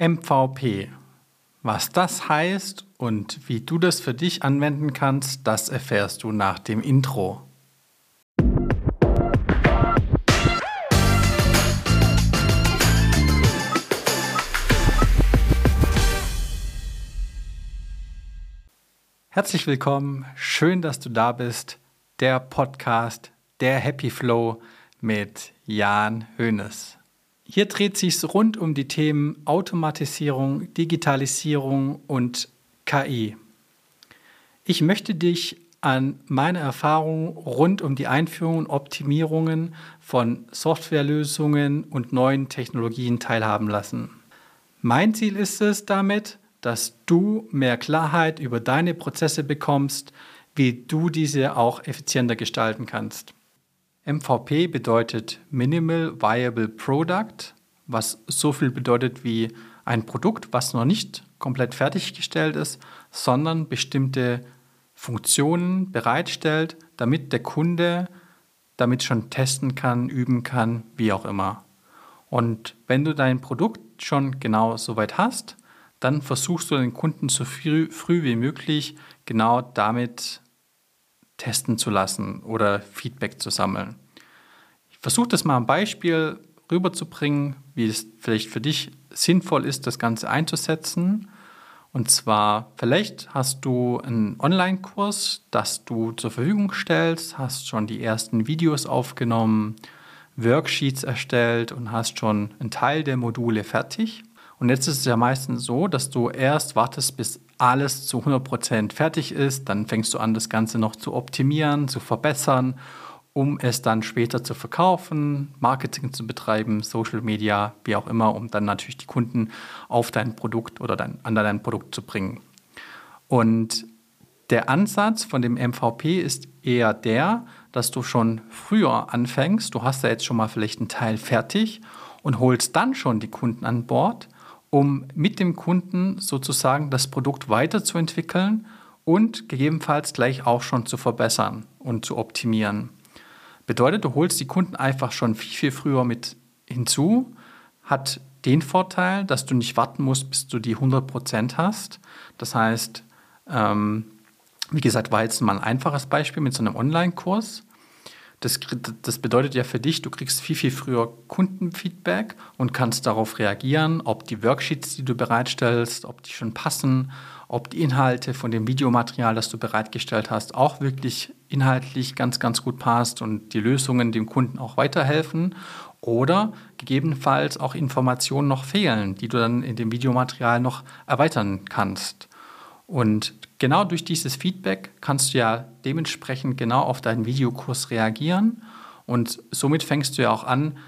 MVP. Was das heißt und wie du das für dich anwenden kannst, das erfährst du nach dem Intro. Herzlich willkommen, schön, dass du da bist. Der Podcast, der Happy Flow mit Jan Hoeneß. Hier dreht sich rund um die Themen Automatisierung, Digitalisierung und KI. Ich möchte dich an meine Erfahrungen rund um die Einführung und Optimierungen von Softwarelösungen und neuen Technologien teilhaben lassen. Mein Ziel ist es damit, dass du mehr Klarheit über deine Prozesse bekommst, wie du diese auch effizienter gestalten kannst. MVP bedeutet Minimal Viable Product, was so viel bedeutet wie ein Produkt, was noch nicht komplett fertiggestellt ist, sondern bestimmte Funktionen bereitstellt, damit der Kunde damit schon testen kann, üben kann, wie auch immer. Und wenn du dein Produkt schon genau soweit hast, dann versuchst du den Kunden so früh, früh wie möglich genau damit testen zu lassen oder Feedback zu sammeln. Ich versuche das mal am Beispiel rüberzubringen, wie es vielleicht für dich sinnvoll ist, das Ganze einzusetzen. Und zwar, vielleicht hast du einen Online-Kurs, das du zur Verfügung stellst, hast schon die ersten Videos aufgenommen, Worksheets erstellt und hast schon einen Teil der Module fertig. Und jetzt ist es ja meistens so, dass du erst wartest, bis alles zu 100% fertig ist, dann fängst du an, das Ganze noch zu optimieren, zu verbessern, um es dann später zu verkaufen, Marketing zu betreiben, Social Media, wie auch immer, um dann natürlich die Kunden auf dein Produkt oder dein, an dein Produkt zu bringen. Und der Ansatz von dem MVP ist eher der, dass du schon früher anfängst, du hast ja jetzt schon mal vielleicht einen Teil fertig und holst dann schon die Kunden an Bord um mit dem Kunden sozusagen das Produkt weiterzuentwickeln und gegebenenfalls gleich auch schon zu verbessern und zu optimieren. Bedeutet, du holst die Kunden einfach schon viel, viel früher mit hinzu, hat den Vorteil, dass du nicht warten musst, bis du die 100% hast. Das heißt, ähm, wie gesagt, war jetzt mal ein einfaches Beispiel mit so einem Online-Kurs. Das, das bedeutet ja für dich, du kriegst viel, viel früher Kundenfeedback und kannst darauf reagieren, ob die Worksheets, die du bereitstellst, ob die schon passen, ob die Inhalte von dem Videomaterial, das du bereitgestellt hast, auch wirklich inhaltlich ganz, ganz gut passt und die Lösungen dem Kunden auch weiterhelfen oder gegebenenfalls auch Informationen noch fehlen, die du dann in dem Videomaterial noch erweitern kannst. Und genau durch dieses Feedback kannst du ja dementsprechend genau auf deinen Videokurs reagieren. Und somit fängst du ja auch an,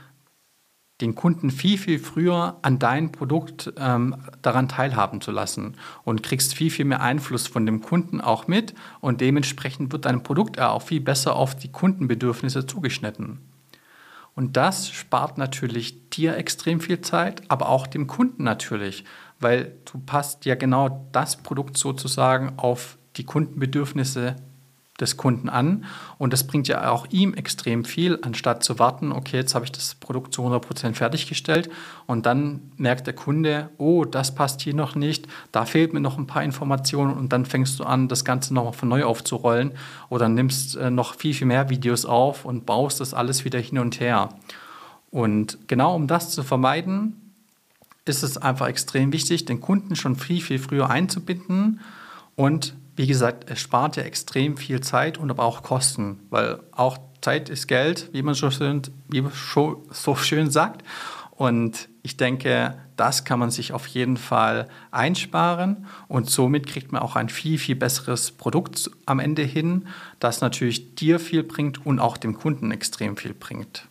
den Kunden viel, viel früher an dein Produkt ähm, daran teilhaben zu lassen und kriegst viel, viel mehr Einfluss von dem Kunden auch mit. Und dementsprechend wird dein Produkt auch viel besser auf die Kundenbedürfnisse zugeschnitten. Und das spart natürlich dir extrem viel Zeit, aber auch dem Kunden natürlich, weil du passt ja genau das Produkt sozusagen auf die Kundenbedürfnisse des Kunden an. Und das bringt ja auch ihm extrem viel, anstatt zu warten, okay, jetzt habe ich das Produkt zu 100% fertiggestellt. Und dann merkt der Kunde, oh, das passt hier noch nicht, da fehlt mir noch ein paar Informationen. Und dann fängst du an, das Ganze nochmal von neu aufzurollen. Oder nimmst äh, noch viel, viel mehr Videos auf und baust das alles wieder hin und her. Und genau um das zu vermeiden, ist es einfach extrem wichtig, den Kunden schon viel, viel früher einzubinden. Und wie gesagt, es spart ja extrem viel Zeit und aber auch Kosten, weil auch Zeit ist Geld, wie man so schön, wie so schön sagt. Und ich denke, das kann man sich auf jeden Fall einsparen und somit kriegt man auch ein viel, viel besseres Produkt am Ende hin, das natürlich dir viel bringt und auch dem Kunden extrem viel bringt.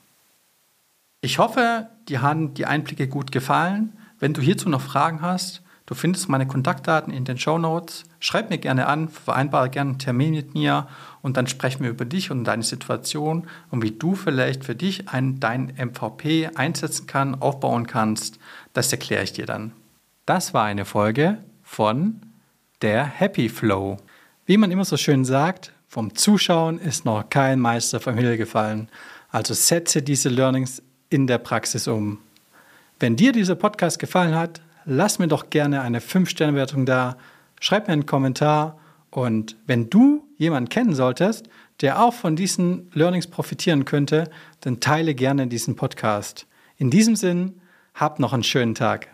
Ich hoffe, dir haben die Einblicke gut gefallen. Wenn du hierzu noch Fragen hast, du findest meine Kontaktdaten in den Show Notes. Schreib mir gerne an, vereinbare gerne einen Termin mit mir und dann sprechen wir über dich und deine Situation und wie du vielleicht für dich ein, dein MVP einsetzen kannst, aufbauen kannst. Das erkläre ich dir dann. Das war eine Folge von der Happy Flow. Wie man immer so schön sagt, vom Zuschauen ist noch kein Meister vom Himmel gefallen. Also setze diese Learnings in der Praxis um. Wenn dir dieser Podcast gefallen hat, lass mir doch gerne eine 5-Sterne-Wertung da, schreib mir einen Kommentar und wenn du jemanden kennen solltest, der auch von diesen Learnings profitieren könnte, dann teile gerne diesen Podcast. In diesem Sinn, hab noch einen schönen Tag.